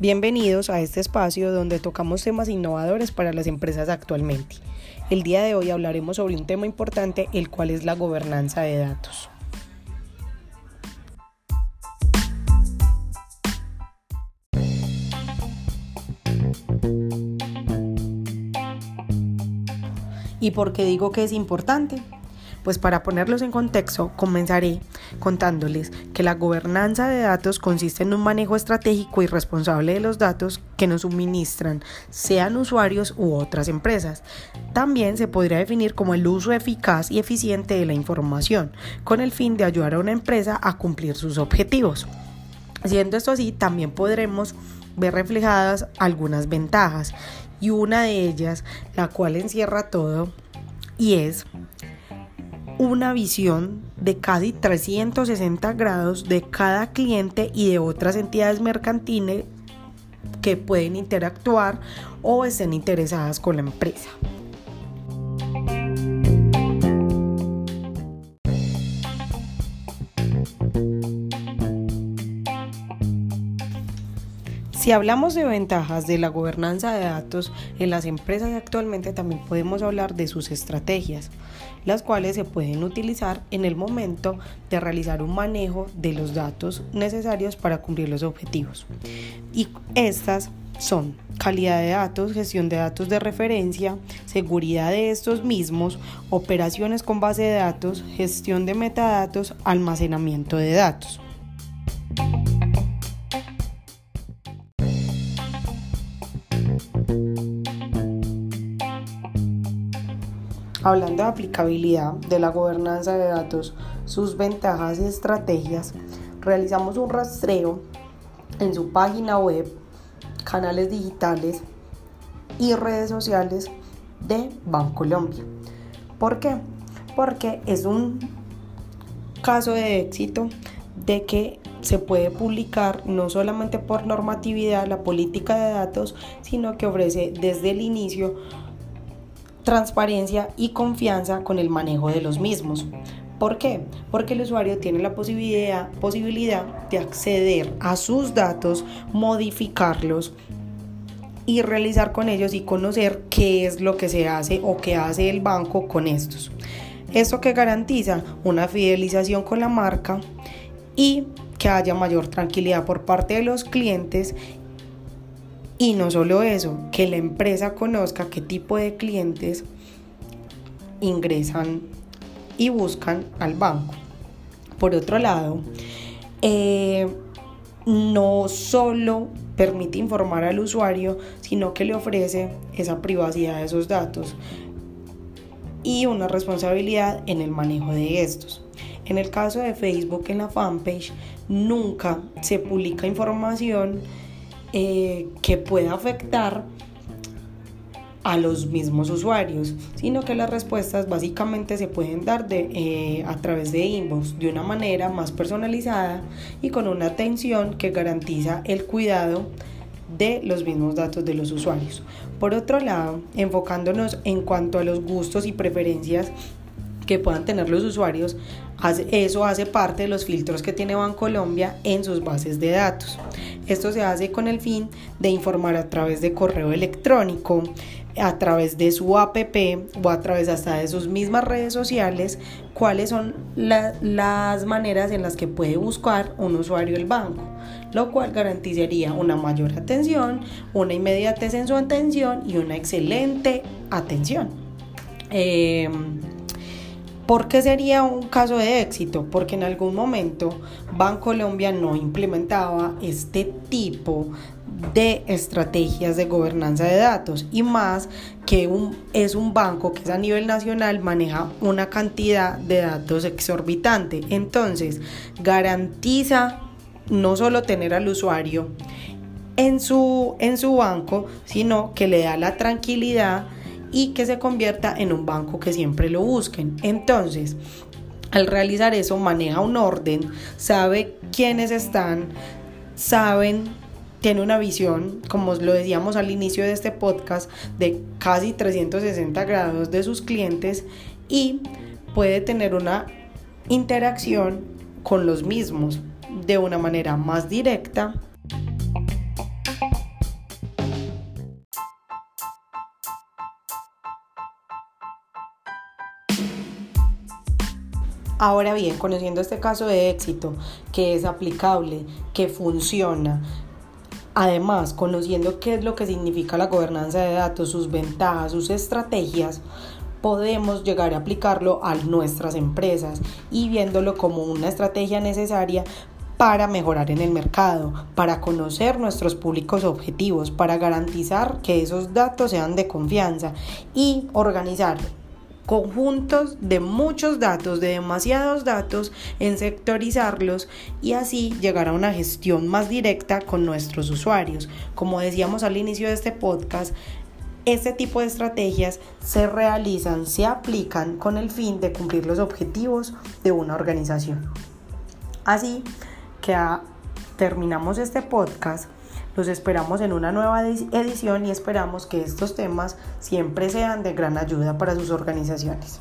Bienvenidos a este espacio donde tocamos temas innovadores para las empresas actualmente. El día de hoy hablaremos sobre un tema importante, el cual es la gobernanza de datos. ¿Y por qué digo que es importante? Pues para ponerlos en contexto, comenzaré contándoles que la gobernanza de datos consiste en un manejo estratégico y responsable de los datos que nos suministran, sean usuarios u otras empresas. También se podría definir como el uso eficaz y eficiente de la información, con el fin de ayudar a una empresa a cumplir sus objetivos. Siendo esto así, también podremos ver reflejadas algunas ventajas y una de ellas, la cual encierra todo, y es una visión de casi 360 grados de cada cliente y de otras entidades mercantiles que pueden interactuar o estén interesadas con la empresa. Si hablamos de ventajas de la gobernanza de datos en las empresas actualmente, también podemos hablar de sus estrategias, las cuales se pueden utilizar en el momento de realizar un manejo de los datos necesarios para cumplir los objetivos. Y estas son calidad de datos, gestión de datos de referencia, seguridad de estos mismos, operaciones con base de datos, gestión de metadatos, almacenamiento de datos. Hablando de aplicabilidad de la gobernanza de datos, sus ventajas y estrategias, realizamos un rastreo en su página web, canales digitales y redes sociales de Bancolombia. ¿Por qué? Porque es un caso de éxito de que se puede publicar no solamente por normatividad la política de datos, sino que ofrece desde el inicio transparencia y confianza con el manejo de los mismos. ¿Por qué? Porque el usuario tiene la posibilidad, posibilidad de acceder a sus datos, modificarlos y realizar con ellos y conocer qué es lo que se hace o qué hace el banco con estos. Esto que garantiza una fidelización con la marca y que haya mayor tranquilidad por parte de los clientes y no solo eso, que la empresa conozca qué tipo de clientes ingresan y buscan al banco. Por otro lado, eh, no solo permite informar al usuario, sino que le ofrece esa privacidad de esos datos y una responsabilidad en el manejo de estos. En el caso de Facebook, en la fanpage, nunca se publica información eh, que pueda afectar a los mismos usuarios, sino que las respuestas básicamente se pueden dar de, eh, a través de inbox de una manera más personalizada y con una atención que garantiza el cuidado de los mismos datos de los usuarios. Por otro lado, enfocándonos en cuanto a los gustos y preferencias que puedan tener los usuarios, eso hace parte de los filtros que tiene Bancolombia en sus bases de datos. Esto se hace con el fin de informar a través de correo electrónico, a través de su app o a través hasta de sus mismas redes sociales cuáles son las maneras en las que puede buscar un usuario el banco, lo cual garantizaría una mayor atención, una inmediatez en su atención y una excelente atención. Eh, ¿Por qué sería un caso de éxito? Porque en algún momento Bancolombia no implementaba este tipo de estrategias de gobernanza de datos y más que un, es un banco que es a nivel nacional maneja una cantidad de datos exorbitante entonces garantiza no solo tener al usuario en su, en su banco sino que le da la tranquilidad y que se convierta en un banco que siempre lo busquen. Entonces, al realizar eso maneja un orden, sabe quiénes están, saben, tiene una visión, como lo decíamos al inicio de este podcast, de casi 360 grados de sus clientes y puede tener una interacción con los mismos de una manera más directa Ahora bien, conociendo este caso de éxito, que es aplicable, que funciona, además conociendo qué es lo que significa la gobernanza de datos, sus ventajas, sus estrategias, podemos llegar a aplicarlo a nuestras empresas y viéndolo como una estrategia necesaria para mejorar en el mercado, para conocer nuestros públicos objetivos, para garantizar que esos datos sean de confianza y organizar conjuntos de muchos datos, de demasiados datos, en sectorizarlos y así llegar a una gestión más directa con nuestros usuarios. Como decíamos al inicio de este podcast, este tipo de estrategias se realizan, se aplican con el fin de cumplir los objetivos de una organización. Así que terminamos este podcast. Los esperamos en una nueva edición y esperamos que estos temas siempre sean de gran ayuda para sus organizaciones.